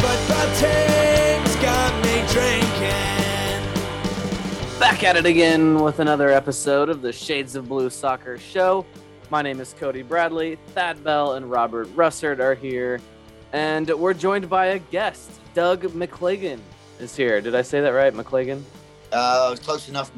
My football team's got me drinking. Back at it again with another episode of the Shades of Blue Soccer Show. My name is Cody Bradley. Thad Bell and Robert Russert are here. And we're joined by a guest. Doug McClagan is here. Did I say that right? McClagan? Uh, close enough,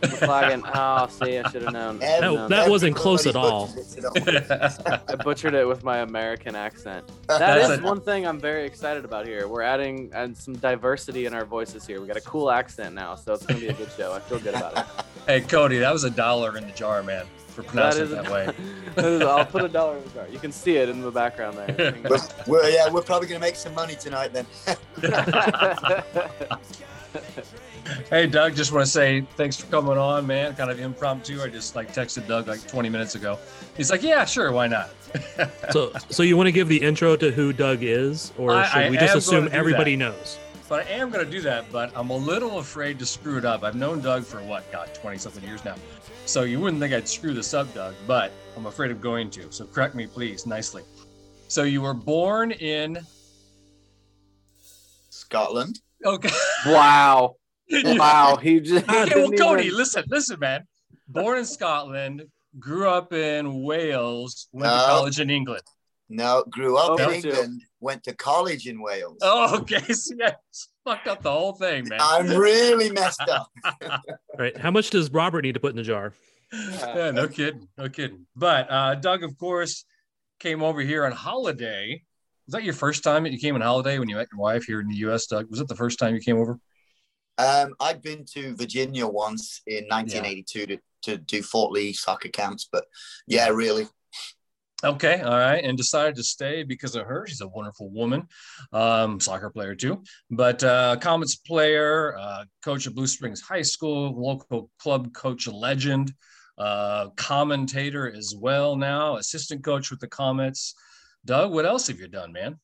McLagan. Oh, see, I should have known. Every- No, that wasn't close at all. butchers it all. I butchered it with my American accent. That That's is a- one thing I'm very excited about here. We're adding and some diversity in our voices here. We got a cool accent now, so it's gonna be a good show. I feel good about it. Hey, Cody, that was a dollar in the jar, man, for pronouncing it that way. that is- I'll put a dollar in the jar. You can see it in the background there. we're, we're- yeah, we're probably going to make some money tonight then. Hey, Doug, just want to say thanks for coming on, man. Kind of impromptu. I just like texted Doug like 20 minutes ago. He's like, yeah, sure, why not? So, so you want to give the intro to who Doug is, or I- should I we just assume everybody that. knows? But I am going to do that, but I'm a little afraid to screw it up. I've known Doug for what, God, 20 something years now. So you wouldn't think I'd screw this up, Doug, but I'm afraid of going to. So correct me, please, nicely. So you were born in. Scotland. Okay. wow. Wow. He just. Okay, well, Cody, even- listen, listen, man. Born in Scotland, grew up in Wales, went to college in England. No, grew up Oh, in me too. England, went to college in Wales. Oh, okay. See, I fucked up the whole thing, man. I'm really messed up. Right? How much does Robert need to put in the jar? yeah, no kidding, no kidding. But uh, Doug, of course, came over here on holiday. Was that your first time that you came on holiday when you met your wife here in the U.S., Doug? Was it the first time you came over? Um, I'd been to Virginia once in 1982 to, to do Fort Lee soccer camps, but yeah, really. Okay, all right, and decided to stay because of her. She's a wonderful woman, um, soccer player too, but uh, Comets player, uh, coach of Blue Springs High School, local club coach legend, uh, commentator as well now, assistant coach with the Comets. Doug, what else have you done, man?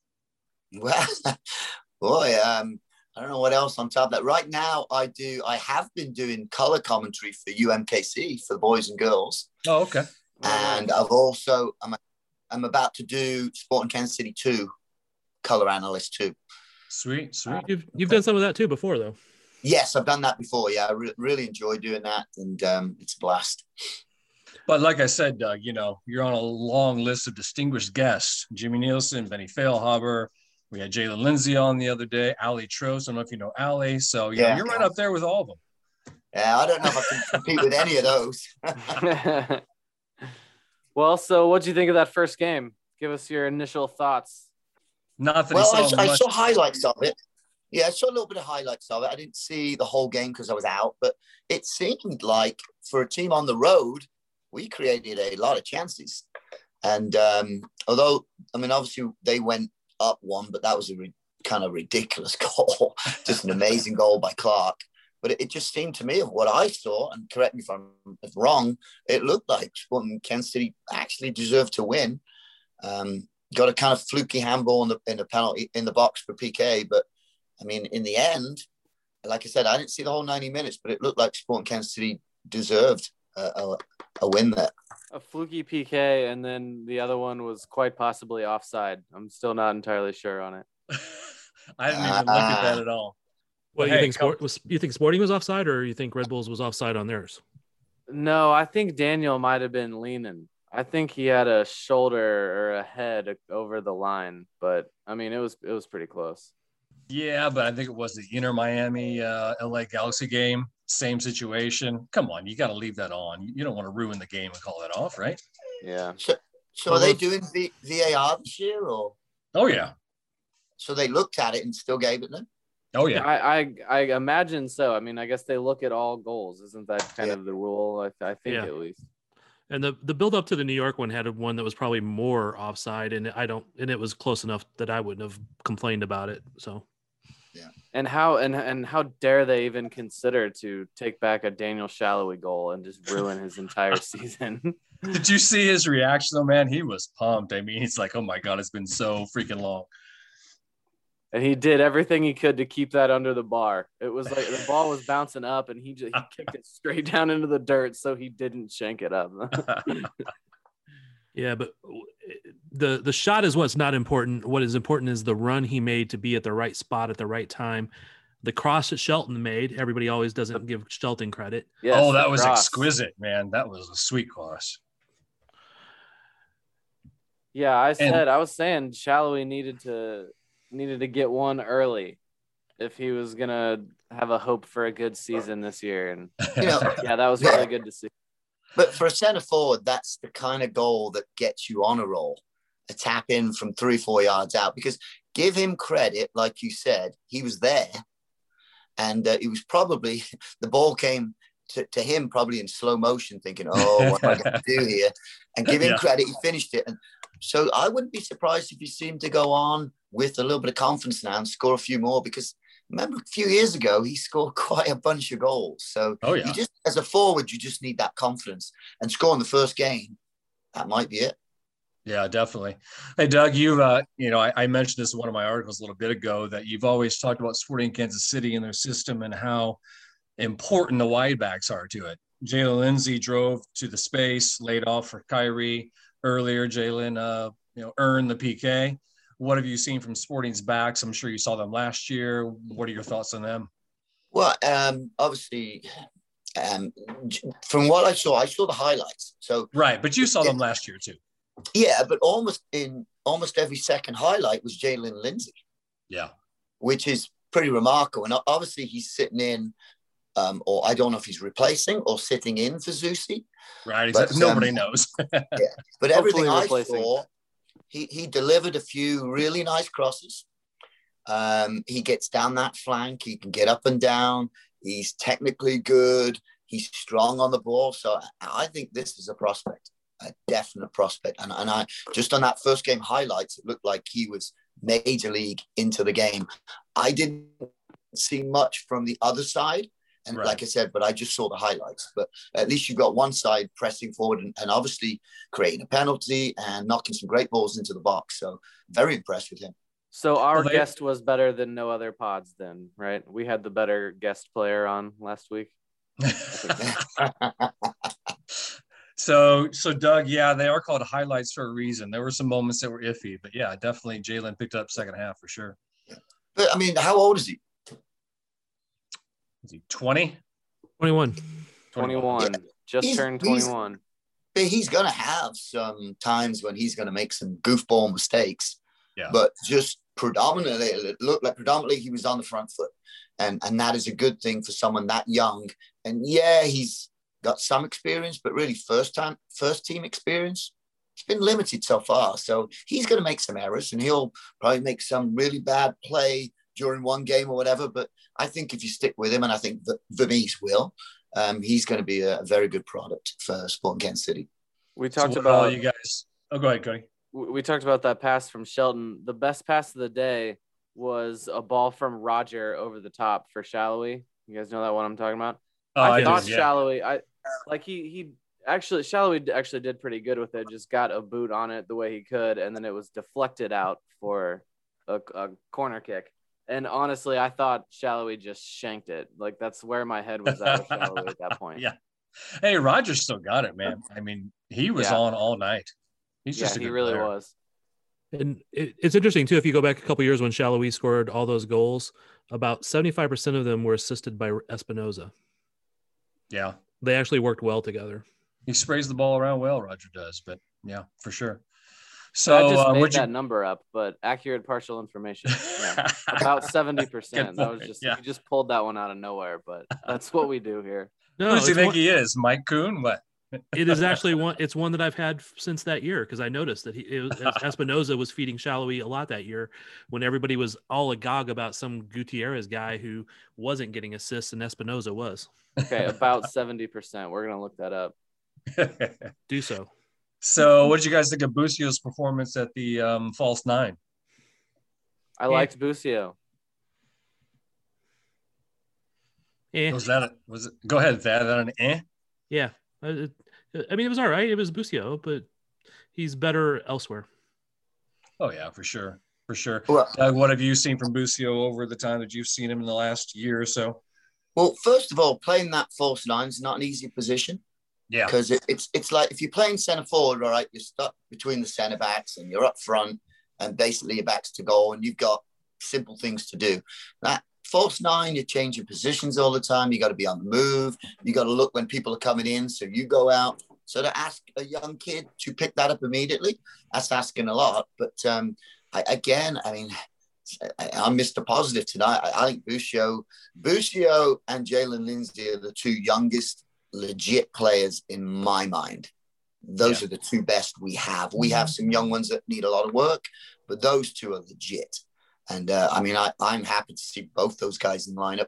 Well, boy, um, I don't know what else on top of that. Right now, I do. I have been doing color commentary for UMKC for the boys and girls, Oh, okay. and I've also I'm I'm about to do Sporting Kansas City two color analyst too. Sweet, sweet. You've you've done some of that too before, though. Yes, I've done that before. Yeah, I re- really enjoy doing that, and um, it's a blast. But like I said, Doug, you know, you're on a long list of distinguished guests: Jimmy Nielsen, Benny Feilhaber. We had Jaylin Lindsey on the other day, Ali Trost. I don't know if you know Ali. So yeah, Yeah. you're right up there with all of them. Yeah, I don't know if I can compete with any of those. well, so what do you think of that first game? Give us your initial thoughts. Not that well, he I, saw I much. saw highlights of it. Yeah, I saw a little bit of highlights of it. I didn't see the whole game because I was out, but it seemed like for a team on the road, we created a lot of chances. And um, although, I mean, obviously they went up one, but that was a re- kind of ridiculous goal, just an amazing goal by Clark. But it, it just seemed to me of what I saw, and correct me if I'm wrong, it looked like Sporting Kansas City actually deserved to win. Um, got a kind of fluky handball in the in the penalty in the box for PK, but I mean, in the end, like I said, I didn't see the whole 90 minutes, but it looked like Sporting Kansas City deserved a, a, a win there. A fluky PK, and then the other one was quite possibly offside. I'm still not entirely sure on it. I didn't even look at that at all. Well, But you hey, think? Sport, was you think Sporting was offside, or you think Red Bulls was offside on theirs? No, I think Daniel might have been leaning. I think he had a shoulder or a head over the line, but I mean, it was it was pretty close. Yeah, but I think it was the Inter Miami uh, LA Galaxy game. Same situation. Come on, you got to leave that on. You don't want to ruin the game and call that off, right? Yeah. So, so are they doing v, VAR this year, or Oh yeah, so they looked at it and still gave it them? oh yeah. I, I I imagine so. I mean, I guess they look at all goals. Isn't that kind Yeah. of the rule? I, I think Yeah. at least. And the the build up to the New York one had one that was probably more offside, and I don't, and it was close enough that I wouldn't have complained about it. So And how and and how dare they even consider to take back a Daniel Salloi goal and just ruin his entire season? Did you see his reaction though, man? He was pumped. I mean, he's like, "Oh my god, it's been so freaking long." and he did everything he could to keep that under the bar. It was like the ball was bouncing up, and he just he kicked it straight down into the dirt, so he didn't shank it up. yeah, but uh, the the shot is what's not important. What is important is the run he made to be at the right spot at the right time. The cross that Shelton made, everybody always doesn't give Shelton credit. Yes, oh, that was cross. exquisite, man. That was a sweet cross. Yeah, I said I was saying Salloi needed to needed to get one early if he was gonna have a hope for a good season this year. And You know, yeah, that was really good to see. But for a centre forward, that's the kind of goal that gets you on a roll, a tap in from three, four yards out. Because give him credit, like you said, he was there, and uh, he was probably the ball came to, to him probably in slow motion, thinking, "Oh, what am I going to do here?" And give him Yeah. credit, he finished it. And so I wouldn't be surprised if he seemed to go on with a little bit of confidence now and score a few more because. Remember, a few years ago, he scored quite a bunch of goals. So Oh yeah. you just as a forward, you just need that confidence and scoring the first game. That might be it. Yeah, definitely. Hey, Doug, you've uh, you know, I, I mentioned this in one of my articles a little bit ago that you've always talked about Sporting Kansas City and their system and how important the wide backs are to it. Jaylin Lindsey drove to the space, laid off for Khiry earlier. Jaylin, uh, you know, earned the PK. What have you seen from Sporting's backs? I'm sure you saw them last year. What are your thoughts on them? Well, um, obviously, um, from what I saw, I saw the highlights. So Right, but you saw them last year too. yeah, but almost in almost every second highlight was Jaylin Lindsey, Yeah. which is pretty remarkable. And obviously, he's sitting in, um, or I don't know if he's replacing or sitting in for Zusi. Right. But, exactly. Nobody um, knows. But everything I replacing. saw, he, delivered a few really nice crosses. Um, he gets down that flank. He can get up and down. He's technically good. He's strong on the ball. So I think this is a prospect, a definite prospect. And, and I just on that first game highlights, it looked like he was major league into the game. I didn't see much from the other side. And Right. like I said, but I just saw the highlights. But at least you've got one side pressing forward and, and obviously creating a penalty and knocking some great balls into the box. So very impressed with him. So our Well, guest was better than no other pods then, right? We had the better guest player on last week. So, so Doug, yeah, they are called highlights for a reason. There were some moments that were iffy, but yeah, definitely Jaylin picked up second half for sure. But I mean, how old is he? Is he 20? 21. 21, just He's- turned 21. but he's going to have some times when he's going to make some goofball mistakes. Yeah. But just predominantly, it looked like predominantly he was on the front foot, and and that is a good thing for someone that young. And yeah, he's got some experience, but really first time, first team experience. It's been limited so far, so he's going to make some errors, and he'll probably make some really bad play during one game or whatever. But I think if you stick with him, and I think that Vermes will, um, he's going to be a, very good product for Sporting Kansas City. We talked So, about you guys. Oh, go ahead, Cody. we we talked about that pass from Shelton. The best pass of the day was a ball from Roger over the top for Salloi. You guys know that one I'm talking about? Oh, I, I thought did, yeah. Salloi, I like he he actually Salloi actually did pretty good with it. Just got a boot on it the way he could, and then it was deflected out for a, a corner kick. And honestly, I thought Salloi just shanked it. Like that's where my head was at with Salloi at that point. Yeah. Hey, Roger still got it, man. I mean, he was Yeah. on all night. He's yeah, just a he good really player. was. And it, it's interesting too. If you go back a couple years when Salloi scored all those goals, about seventy-five percent of them were assisted by Espinoza. Yeah. They actually worked well together. He sprays the ball around well, Roger does, but yeah, for sure. So I just uh, made that you, number up, but accurate partial information. Yeah. About seventy percent. Good That was just yeah. you just pulled that one out of nowhere, but that's what we do here. No, who does he think one- he is? Mike Coon? What? it is actually one. It's one that I've had since that year because I noticed that he it was, Espinoza was feeding Salloi a lot that year when everybody was all agog about some Gutierrez guy who wasn't getting assists and Espinoza was. Okay, about seventy percent. We're gonna look that up. Do so. So, what did you guys think of Busio's performance at the um, false nine? I liked Busio. Eh, Was that a, was it? Go ahead, Thad. That an eh? yeah. Uh, it- I mean, it was all right. It was Busio, but he's better elsewhere. Oh yeah, for sure, for sure. Well, Doug, what have you seen from Busio over the time that you've seen him in the last year or so? well, first of all, playing that false nine is not an easy position. Yeah, because it, it's it's like if you're playing centre forward, all right, you're stuck between the centre backs and you're up front, and basically your back's to goal, and you've got simple things to do. That false nine, you're changing positions all the time. You got to be on the move. You got to look when people are coming in, so you go out. So to ask a young kid to pick that up immediately, that's asking a lot. But um, I, again, I mean. I, I'm Mr. Positive tonight. I, I think Busio, Busio and Jaylin Lindsey are the two youngest legit players in my mind. Those are the two best we have. We have some young ones that need a lot of work, but those two are legit. And uh, I mean, I, I'm happy to see both those guys in the lineup,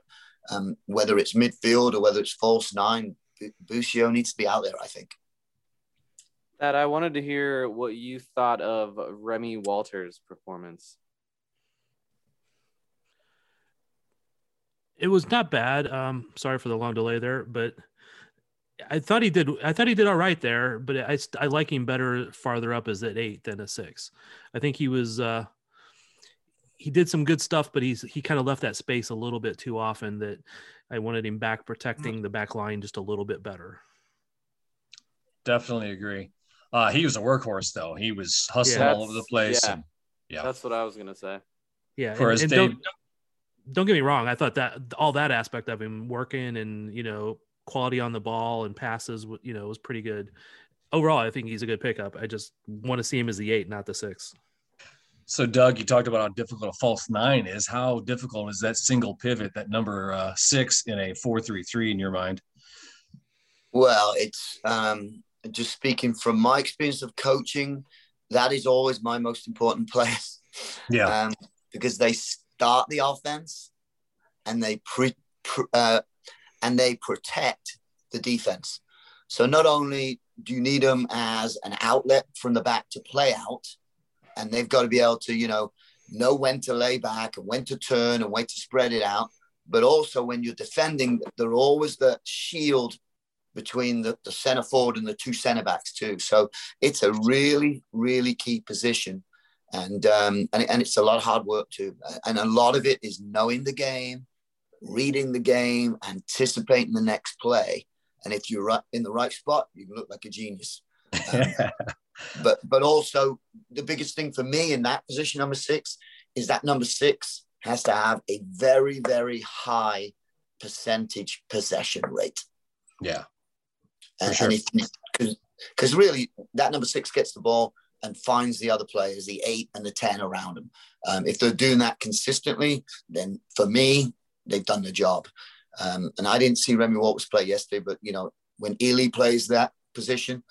um, whether it's midfield or whether it's false nine. Bu- Busio needs to be out there, I think. That I wanted to hear what you thought of Remi Walters' performance. It was not bad. Um, sorry for the long delay there, but I thought he did. I thought he did all right there, but I I like him better farther up as at eight than a six. I think he was. Uh, he did some good stuff, but he's he kind of left that space a little bit too often. That I wanted him back protecting the back line just a little bit better. definitely agree. Uh, he was a workhorse though. He was hustling Yeah. all over the place. Yeah. And, yeah. That's what I was gonna say. Yeah, For and- his and don't, don't get me wrong. I thought that all that aspect of him working and you know quality on the ball and passes, w- you know, was pretty good. Overall, I think he's a good pickup. I just want to see him as the eight, not the six. So, Doug, you talked about how difficult a false nine is. How difficult is that single pivot, that number uh, six in a four-three-three in your mind? Well, it's um, just speaking from my experience of coaching, that is always my most important place. Yeah. um, because they start the offense and they pre, pr uh, and they protect the defense. So not only do you need them as an outlet from the back to play out, and they've got to be able to, you know, know when to lay back and when to turn and when to spread it out. But also when you're defending, they're always the shield between the, the center forward and the two center backs too. So it's a really, really key position and um, and, and it's a lot of hard work too. And a lot of it is knowing the game, reading the game, anticipating the next play. And if you're right in the right spot, you look like a genius. Um, but but also the biggest thing for me in that position, number six, is that number six has to have a very very high percentage possession rate. Yeah. And, sure. and if you, cause because really that number six gets the ball and finds the other players, the eight and the ten around them. Um, if they're doing that consistently, then for me, they've done the job. Um, and I didn't see Remi Walters play yesterday, but you know when Ely plays that position,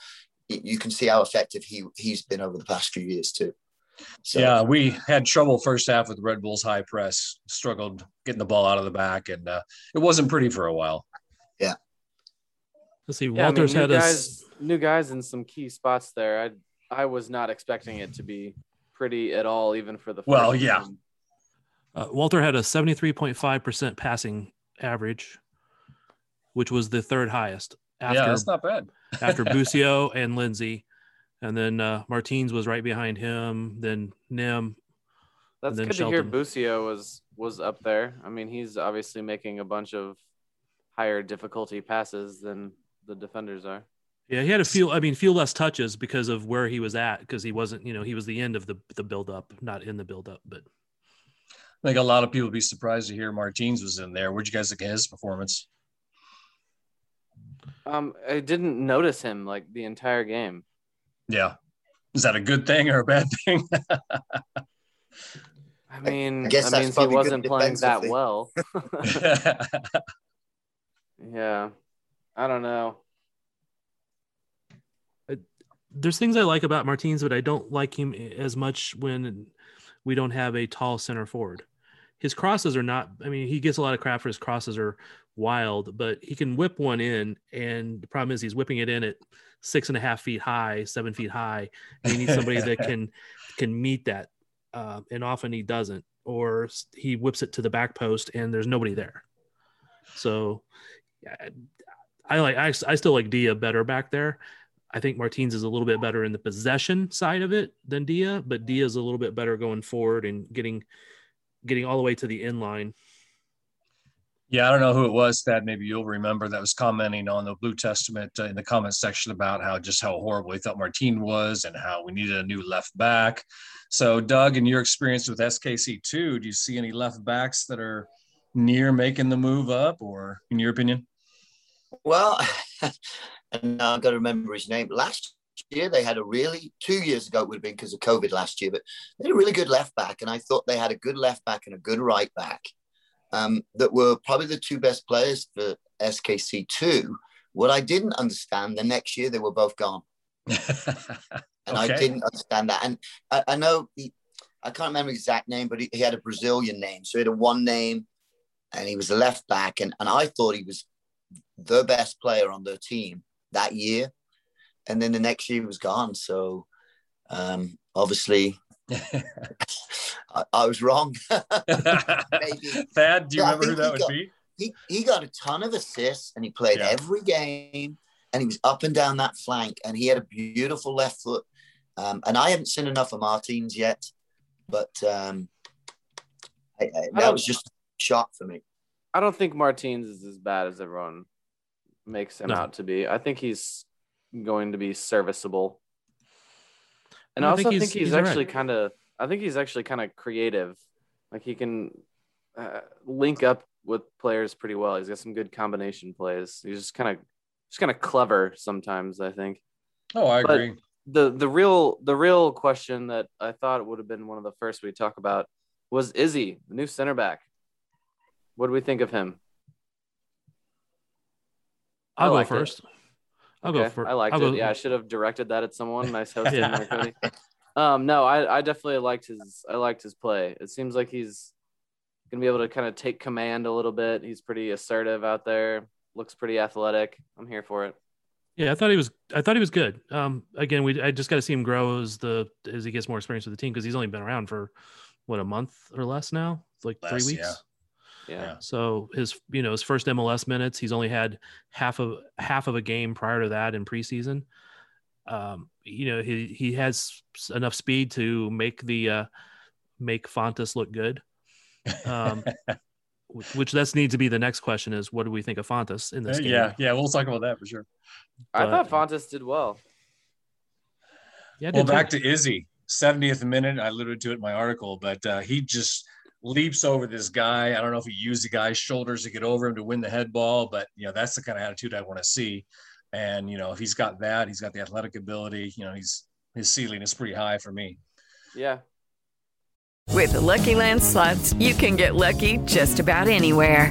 you can see how effective he he's been over the past few years too. So, yeah, we had trouble first half with Red Bull's high press, struggled getting the ball out of the back, and uh, it wasn't pretty for a while. Yeah. Let's see. Yeah, Walters I mean, had new a new guys in some key spots there. I I was not expecting it to be pretty at all, even for the first Well, yeah. game. Uh, Walter had a seventy three point five percent passing average, which was the third highest after yeah, that's not bad. after Busio and Lindsey, and then uh, Martins was right behind him. Then Nim. That's then good to hear. Busio was was up there. I mean, he's obviously making a bunch of higher difficulty passes than the defenders are. Yeah, he had a few. I mean, few less touches because of where he was at, because he wasn't. You know, he was the end of the the build up, not in the build up. But I think a lot of people would be surprised to hear Martins was in there. Where'd you guys think of his performance? Um, I didn't notice him like the entire game. Yeah. Is that a good thing or a bad thing? I mean, I guess that means he wasn't playing that defensively. well. yeah, I don't know. there's things I like about Martins, but I don't like him as much when we don't have a tall center forward. His crosses are not. I mean, he gets a lot of crap for his crosses are wild, but he can whip one in, and the problem is he's whipping it in at six and a half feet high, seven feet high. And you need somebody that can can meet that, uh, and often he doesn't, or he whips it to the back post, and there's nobody there. So, I, I like. I, I still like Dia better back there. I think Martins is a little bit better in the possession side of it than Dia, but Dia is a little bit better going forward and getting getting all the way to the end line. Yeah, I don't know who it was that maybe you'll remember that was commenting on the Blue Testament uh, in the comment section about how just how horrible he thought Martin was and how we needed a new left back. So, Doug, in your experience with SKC2, do you see any left backs that are near making the move up, or in your opinion? Well, and now I've got to remember his name. Last year they had a really two years ago it would have been because of COVID last year, but they had a really good left back, and I thought they had a good left back and a good right back um, that were probably the two best players for SKC two. What I didn't understand the next year they were both gone, and I didn't understand that. And I, I know he, I can't remember his exact name, but he, he had a Brazilian name, so he had a one name, and he was a left back, and and I thought he was the best player on their team that year. And then the next year he was gone. So um, obviously I, I was wrong. Maybe. Thad, do you Yeah, remember who that he would got- be? He, he got a ton of assists and he played Yeah. every game and he was up and down that flank and he had a beautiful left foot. Um, and I haven't seen enough of Martins yet, but um, I, I, that was just a shock for me. I don't think Martins is as bad as everyone makes him No. out to be. I think he's going to be serviceable. And No, I I also think think he's- he's, he's all right. actually kind of I think he's actually kind of creative. Like he can uh, link up with players pretty well. He's got some good combination plays. He's just kind of just kind of clever sometimes, I think. Oh, I But- agree. The the real the real question that I thought would have been one of the first we talk about was Izzy, the new center back. What do we think of him? I I'll go liked it. first. I'll go Okay, first. I liked I'll it. go- Yeah, I should have directed that at someone. Nice hosting Yeah. there, Cody. Um, no, I, I definitely liked his I liked his play. It seems like he's gonna be able to kind of take command a little bit. He's pretty assertive out there. Looks pretty athletic. I'm here for it. Yeah, I thought he was. I thought he was good. Um, again, we I just got to see him grow as the as he gets more experience with the team because he's only been around for what a month or less now. It's like Less, three weeks. yeah. Yeah. Yeah. So his you know his first MLS minutes, he's only had half of half of a game prior to that in preseason. Um, you know he he has enough speed to make the uh, make Fontas look good. Um, which that's needs to be the next question is what do we think of Fontas in this game? yeah, yeah, we'll talk about that for sure. I thought Fontas did well. Yeah, Well, did too. back to Izzy, 70th minute. I alluded to it in my article, but uh, he just leaps over this guy. I don't know if he used the guy's shoulders to get over him to win the head ball, but you know that's the kind of attitude I want to see. And you know, if he's got that, he's got the athletic ability. You know, he's his ceiling is pretty high for me. Yeah. With the Lucky Land slots, you can get lucky just about anywhere.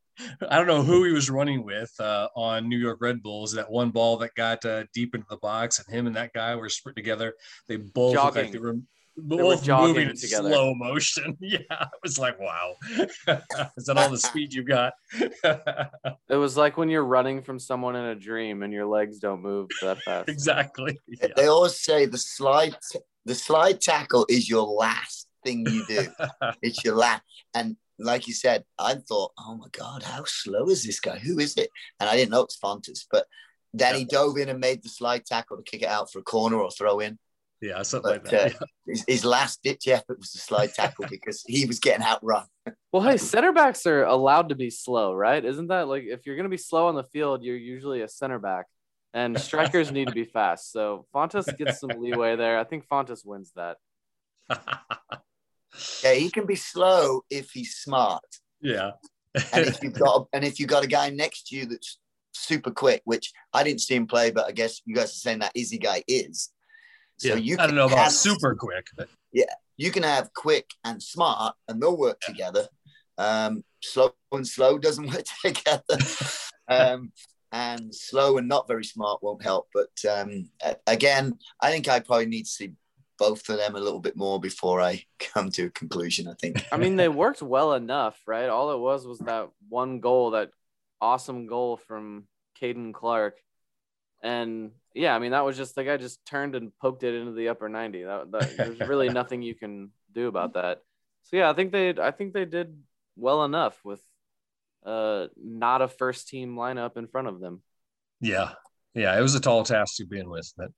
I don't know who he was running with uh, on New York Red Bulls. That one ball that got uh, deep into the box, and him and that guy were split together. They both looked like Jogging. they were They were both jogging moving in together. slow motion. Yeah, it was like, wow, is that all the speed you've got? It was like when you're running from someone in a dream and your legs don't move that fast. exactly. Yeah. They always say the slide the slide tackle is your last thing you do. it's your last. And like you said, I thought, oh my God, how slow is this guy? Who is it? And I didn't know it's Fontas, but then he dove in and made the slide tackle to kick it out for a corner or throw in. yeah, something like that. uh, his, his last ditch effort was the slide tackle because he was getting outrun. Well, hey, center backs are allowed to be slow, right? Isn't that like if you're going to be slow on the field, you're usually a center back, and strikers need to be fast. So Fontas gets some leeway there. I think Fontas wins that. Yeah, he can be slow if he's smart. yeah. and if you've got and if you've got a guy next to you that's super quick, which I didn't see him play, but I guess you guys are saying that Izzy guy is. So Yeah, you I don't know about have- super quick, but You can have quick and smart, and they'll work together. Um, slow and slow doesn't work together. um, and slow and not very smart won't help. But um, again, I think I probably need to see both of them a little bit more before I come to a conclusion. I think. I mean, they worked well enough, right? All it was was that one goal, that awesome goal from Caden Clark. And yeah, I mean, that was just the guy just turned and poked it into the upper 90. That, that there's really nothing you can do about that. So yeah, I think they I think they did well enough with uh not a first team lineup in front of them. yeah, yeah, it was a tall task to begin with. But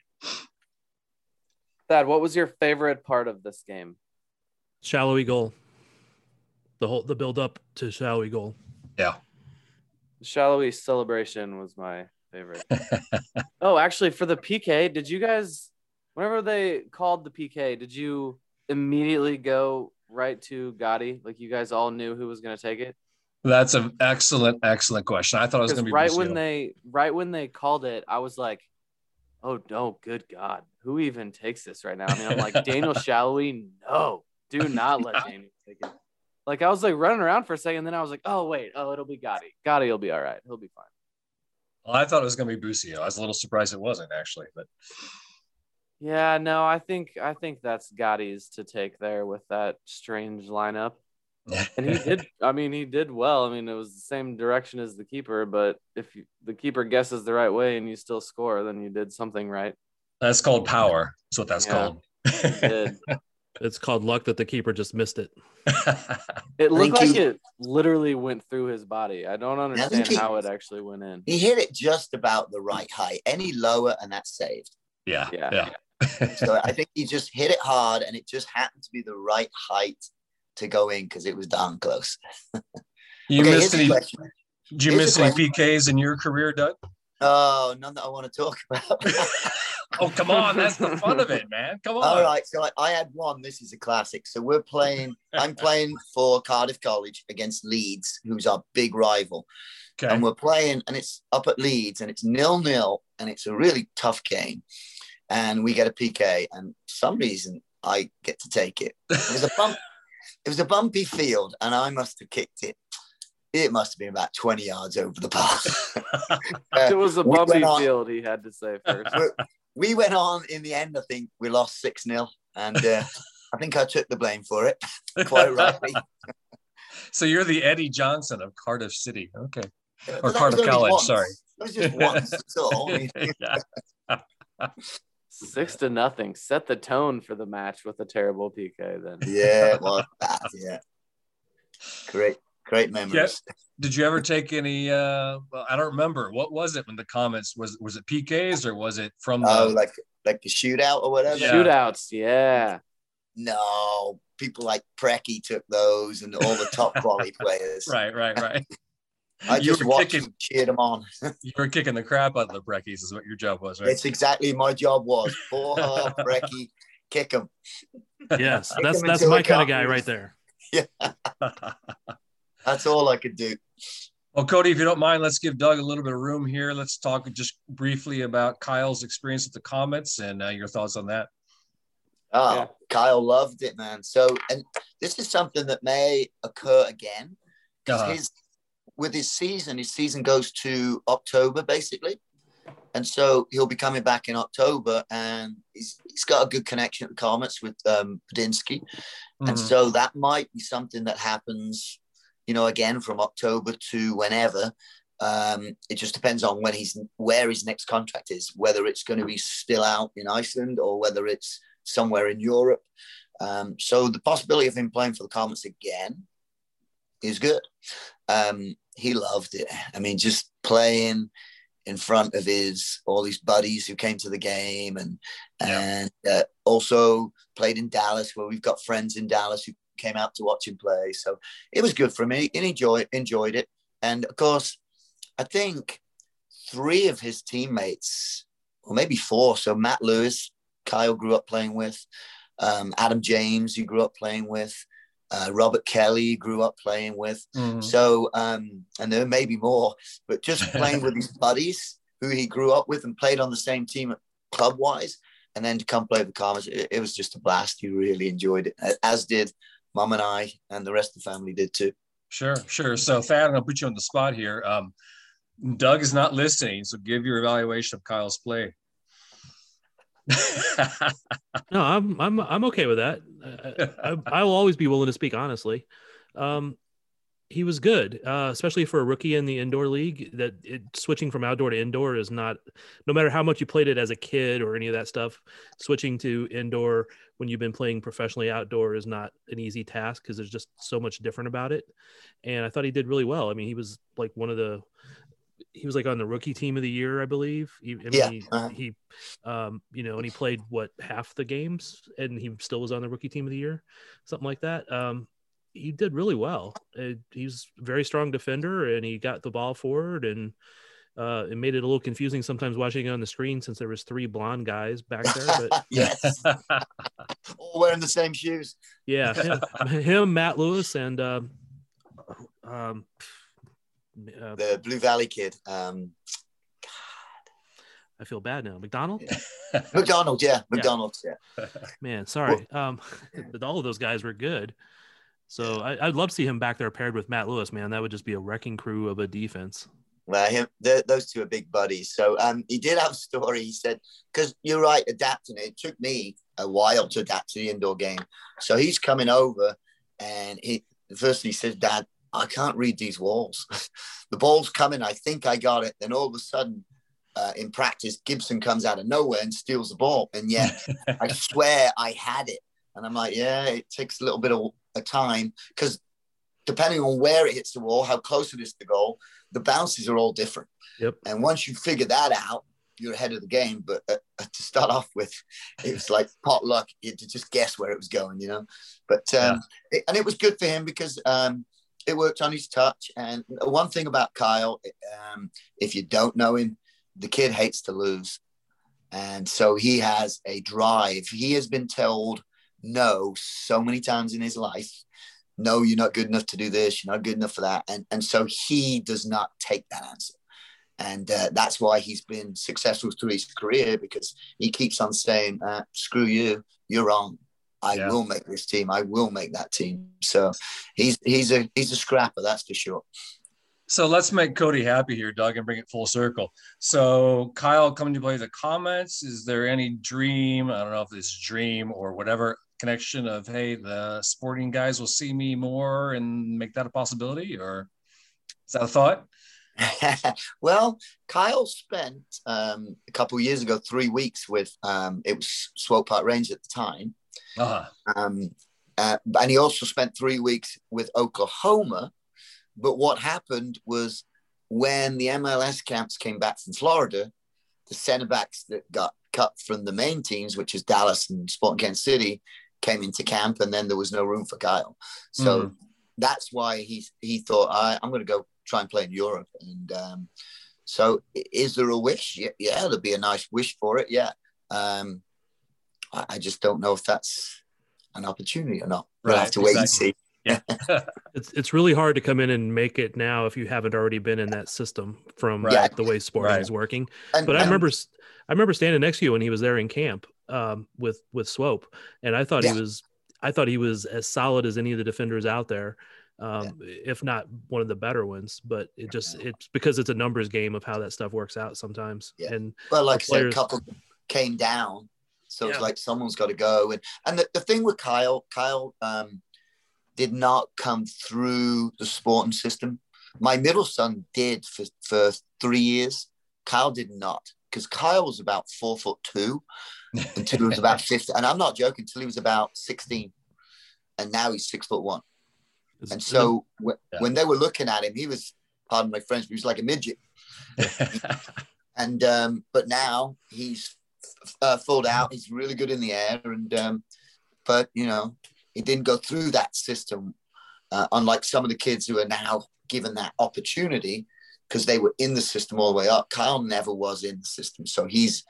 Thad, what was your favorite part of this game? Salloi goal. The whole the build up to Salloi goal. yeah, Salloi celebration was my favorite. oh, actually, for the PK, did you guys, whenever they called the PK, did you immediately go right to Gadi? Like you guys all knew who was going to take it? that's an excellent, excellent question. I thought it was going to be right Busio. when they right when they called it, I was like, "Oh no, good God, who even takes this right now?" I mean, I'm like Daniel Salloi, no, do not let Daniel take it. Like I was like running around for a second, then I was like, "Oh wait, oh it'll be Gadi. Gadi will be all right. He'll be fine." Well, I thought it was going to be Busio. I was a little surprised it wasn't actually, but Yeah, no, I think I think that's Gadi's to take there with that strange lineup. And he did. I mean, he did well. I mean, it was the same direction as the keeper, but if you, the keeper guesses the right way and you still score, then you did something right. that's called power. That's what that's Yeah. called. You. It's called luck that the keeper just missed it. It looked think like he- it literally went through his body. I don't understand he- how it actually went in. He hit it just about the right height. Any lower, and that's saved. yeah, Yeah. yeah. So I think he just hit it hard, and it just happened to be the right height to go in because it was darn close. You Okay, missed any? Did you here's miss any PKs in your career, Doug? Oh, none that I want to talk about. Oh, come on, that's the fun of it, man. Come on. All right, so I, I had one. This is a classic. So we're playing. I'm playing for Cardiff College against Leeds, who's our big rival, Okay. and we're playing, and it's up at Leeds, and it's nil nil, and it's a really tough game, and we get a PK, and for some reason I get to take it. It was a bump. It was a bumpy field, and I must have kicked it. It must have been about 20 yards over the bar. Uh, It was a we bumpy on- field, he had to say first. we- we went on in the end. I think we lost six 0 and uh, I think I took the blame for it. Quite rightly. so you're the Eddie Johnson of Cardiff City. Okay. But Or Cardiff College, once. sorry. That was just once. That's all. Yeah. Six to nothing. Set the tone for the match with a terrible PK then. yeah, well, that, yeah. Great. great memories. Did you ever take any? uh well, I don't remember. What was it when the Comets was was it PKs or was it from the? Oh, like like the shootout or whatever. Yeah. Shootouts, yeah. No, people like Preki took those, and all the top quality players. right, right, right. I You just were watched kicking- cheered them on. you were kicking the crap out of the Breckies, is what your job was, right? It's exactly my job was. Four half, Preki, kick them. Yes, Kick that's 'em that's my kind of guy right there. Yeah, That's all I could do. Well, Cody, if you don't mind, let's give Doug a little bit of room here. Let's talk just briefly about Kyle's experience with the Comets and uh, your thoughts on that. Oh, Yeah. Kyle loved it, man. So, and this is something that may occur again because Uh-huh. his with his season, his season goes to October basically, and so he'll be coming back in October, and he's he's got a good connection at the Comets with um, Padinsky, and Mhm. so that might be something that happens, you know, again from October to whenever. Um, it just depends on when he's where his next contract is, whether it's going to be still out in Iceland or whether it's somewhere in Europe. Um, so the possibility of him playing for the Comets again is good. Um, he loved it. I mean, just playing in front of his all his buddies who came to the game, and and uh, also played in Dallas, where we've got friends in Dallas who came out to watch him play. So it was good for me. And enjoy enjoyed it. And of course, I think three of his teammates, or maybe four. So Matt Lewis, Kyle grew up playing with, um, Adam James, he grew up playing with, uh, Robert Kelly grew up playing with. Mhm. So, um, and there may be more, but just playing with his buddies who he grew up with and played on the same team club wise, and then to come play with the Comets, it, it was just a blast. He really enjoyed it, as did Mum and I, and the rest of the family did too. Sure, sure. So, Thad, I'm going to put you on the spot here. Um, Doug is not listening, so give your evaluation of Kyle's play. No, I'm I'm I'm okay with that. I, will always be willing to speak honestly. Um, he was good, uh, especially for a rookie in the indoor league. That it, switching from outdoor to indoor is not, no matter how much you played it as a kid or any of that stuff. Switching to indoor when you've been playing professionally outdoor is not an easy task because there's just so much different about it. And I thought he did really well. I mean, he was like one of the he was like on the rookie team of the year, I believe. He, I mean, Yeah, he, uh-huh. he, um, you know, and he played what half the games, and he still was on the rookie team of the year, something like that. Um, he did really well. Uh, he's a very strong defender, and he got the ball forward, and uh, it made it a little confusing sometimes watching it on the screen since there was three blonde guys back there. But yes, all wearing the same shoes. yeah, him, him, Matt Lewis, and um, um, uh, The Blue Valley kid, um, I feel bad now. McDonald. McDonald. Yeah, McDonald's, Yeah. Man, sorry. Um, but all of those guys were good. So I, I'd love to see him back there paired with Matt Lewis. Man, that would just be a wrecking crew of a defense. Well, him, those two are big buddies. So um, he did have a story. He said, because you're right, adapting it. It took me a while to adapt to the indoor game. So he's coming over, and he first he says, "Dad, I can't read these walls. the ball's coming. I think I got it. Then all of a sudden, uh, in practice, Gibson comes out of nowhere and steals the ball, and yet I swear I had it. And I'm like, yeah, it takes a little bit of a time because depending on where it hits the wall, how close it is to the goal, the bounces are all different. Yep. And once you figure that out, you're ahead of the game. But uh, uh, to start off with, it was like pot luck you had to just guess where it was going, you know. But um, it, and it was good for him because um, it worked on his touch. And one thing about Kyle, um, if you don't know him, the kid hates to lose, and so he has a drive. He has been told no so many times in his life. No, you're not good enough to do this. You're not good enough for that. And and so he does not take that answer. And uh, that's why he's been successful through his career because he keeps on saying, uh, "Screw you, you're wrong. I Yeah. will make this team. I will make that team." So he's he's a he's a scrapper, that's for sure. So let's make Cody happy here, Doug, and bring it full circle. So Kyle coming to play the Comets. Is there any dream? I don't know if it's dream or whatever connection of hey, the sporting guys will see me more and make that a possibility, or is that a thought? well, Kyle spent um, a couple of years ago three weeks with um, it was Swope Park Range at the time, Uh-huh. um, uh, and he also spent three weeks with Oklahoma but what happened was when the MLS camps came back from Florida, the center backs that got cut from the main teams, which is Dallas and Sporting Kansas City, came into camp, and then there was no room for Kyle. So Mm. that's why he he thought I, I'm going to go try and play in Europe. And um, so, is there a wish? Yeah, yeah, there'd be a nice wish for it. Yeah, um, I, I just don't know if that's an opportunity or not. We'll have Right, to wait and exactly. see. It's it's really hard to come in and make it now if you haven't already been in that system from Right. the way sporting Right. is working. And, But I remember s- I remember standing next to you when he was there in camp um, with with Swope, and I thought Yeah. he was I thought he was as solid as any of the defenders out there, um, if not one of the better ones. But it just it's because it's a numbers game of how that stuff works out sometimes. Yeah. And Well, like I said, a couple came down, so it's like someone's got to go. And and the, the thing with Kyle, Kyle um, did not come through the sporting system. My middle son did for for three years. Kyle did not because Kyle was about four foot two until he was about fifty, and I'm not joking. Until he was about sixteen, and now he's six foot one. it's- And so Yeah. when they were looking at him, he was, pardon my French, but he was like a midget. and um, but now he's uh, full out. He's really good in the air, and um, but you know he didn't go through that system, uh, unlike some of the kids who are now given that opportunity because they were in the system all the way up. Kyle never was in the system, so he's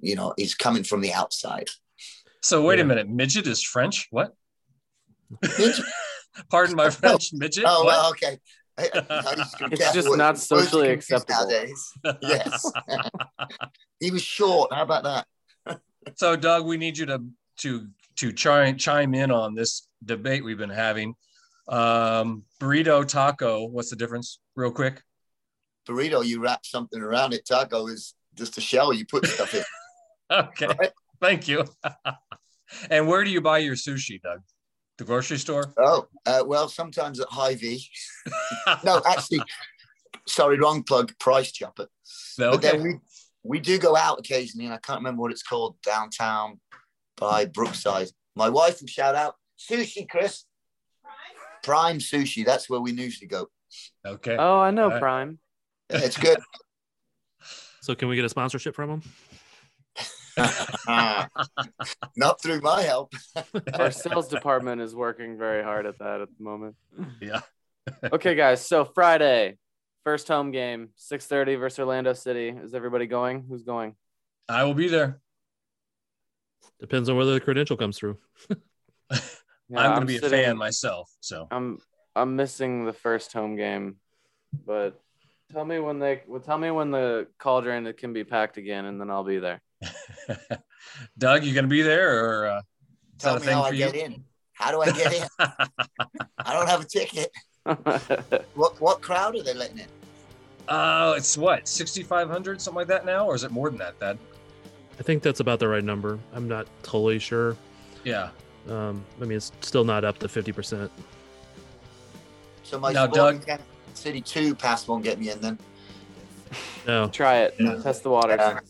you know he's coming from the outside. so wait Yeah. a minute. Midget is French. What? Midget? Pardon my French. Midget. Oh what? well, okay. I- I It's just what- not socially acceptable. nowadays. Yes, he was short. How about that? So, Doug, we need you to to to chime chime in on this debate we've been having. Um, burrito, taco. What's the difference, real quick? burrito, you wrap something around it. Taco is just a shell you put stuff in. Okay, Right. thank you. and where do you buy your sushi, Doug? The grocery store? Oh, uh, well, sometimes at High V. No, actually, sorry, wrong plug. Price Chopper. But okay. then we we do go out occasionally, and I can't remember what it's called downtown by Brookside. My wife will shout out sushi, Chris. Prime sushi. That's where we usually go. Okay. Oh, I know Alright. Prime. It's good. so can we get a sponsorship from him? Not through my help. Our sales department is working very hard at that at the moment. Yeah. okay, guys. So Friday, first home game, 6:30 versus Orlando City. Is everybody going? Who's going? I will be there. Depends on whether the credential comes through. Yeah, I'm going to be a sitting- fan myself. So I'm I'm missing the first home game, but tell me when they well, tell me when the cauldron can be packed again, and then I'll be there. Doug, you going to be there or uh, is Tell that a me how thing I for get you? in. How do I get in? I don't have a ticket. What what crowd are they letting in? Oh, it's what, 6,500, something like that now? Or is it more than that, Thad? I think that's about the right number. I'm not totally sure. Yeah. Um, I mean, it's still not up to 50%. So my Now, Doug- City two pass won't get me in then. No, Try it. Test the water. Yeah.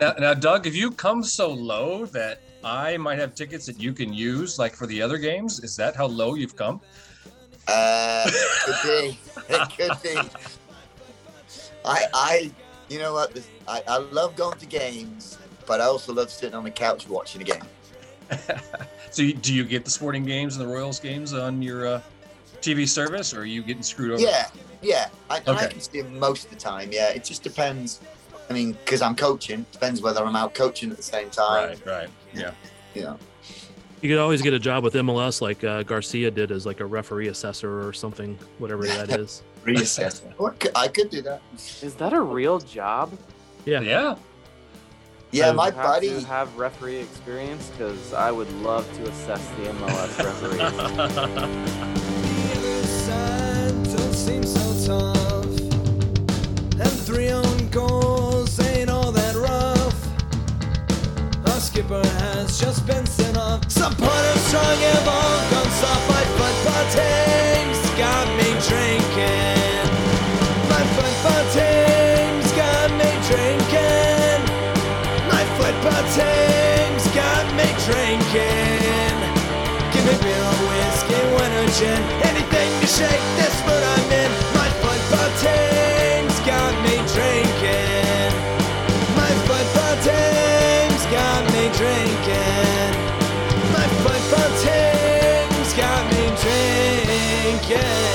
Now, now, Doug, have you come so low that I might have tickets that you can use, like for the other games, is that how low you've come? Uh, it could be. It could be. I, I, you know what? I, I love going to games, but I also love sitting on the couch watching a game. So, you, do you get the sporting games and the Royals games on your uh, TV service, or are you getting screwed over? Yeah, yeah. I, and I Okay. can see them most of the time. Yeah, it just depends. I mean, because I'm coaching, depends whether I'm out coaching at the same time. Right, right. Yeah. You know. you could always get a job with MLS like uh, Garcia did as like a referee assessor or something, whatever that is. Reassess. Or c- I could do that. Is that a real job? Yeah. Yeah. Yeah, So- my have buddy. to have referee experience because I would love to assess the MLS referees. skipper has just been sent off. Supporters strong and ball gone soft. My football team's got me drinking. My football team's got me drinking. My football team's got me drinking. Give me beer or whiskey, wine or gin, anything to shake this mood I'm in. team's My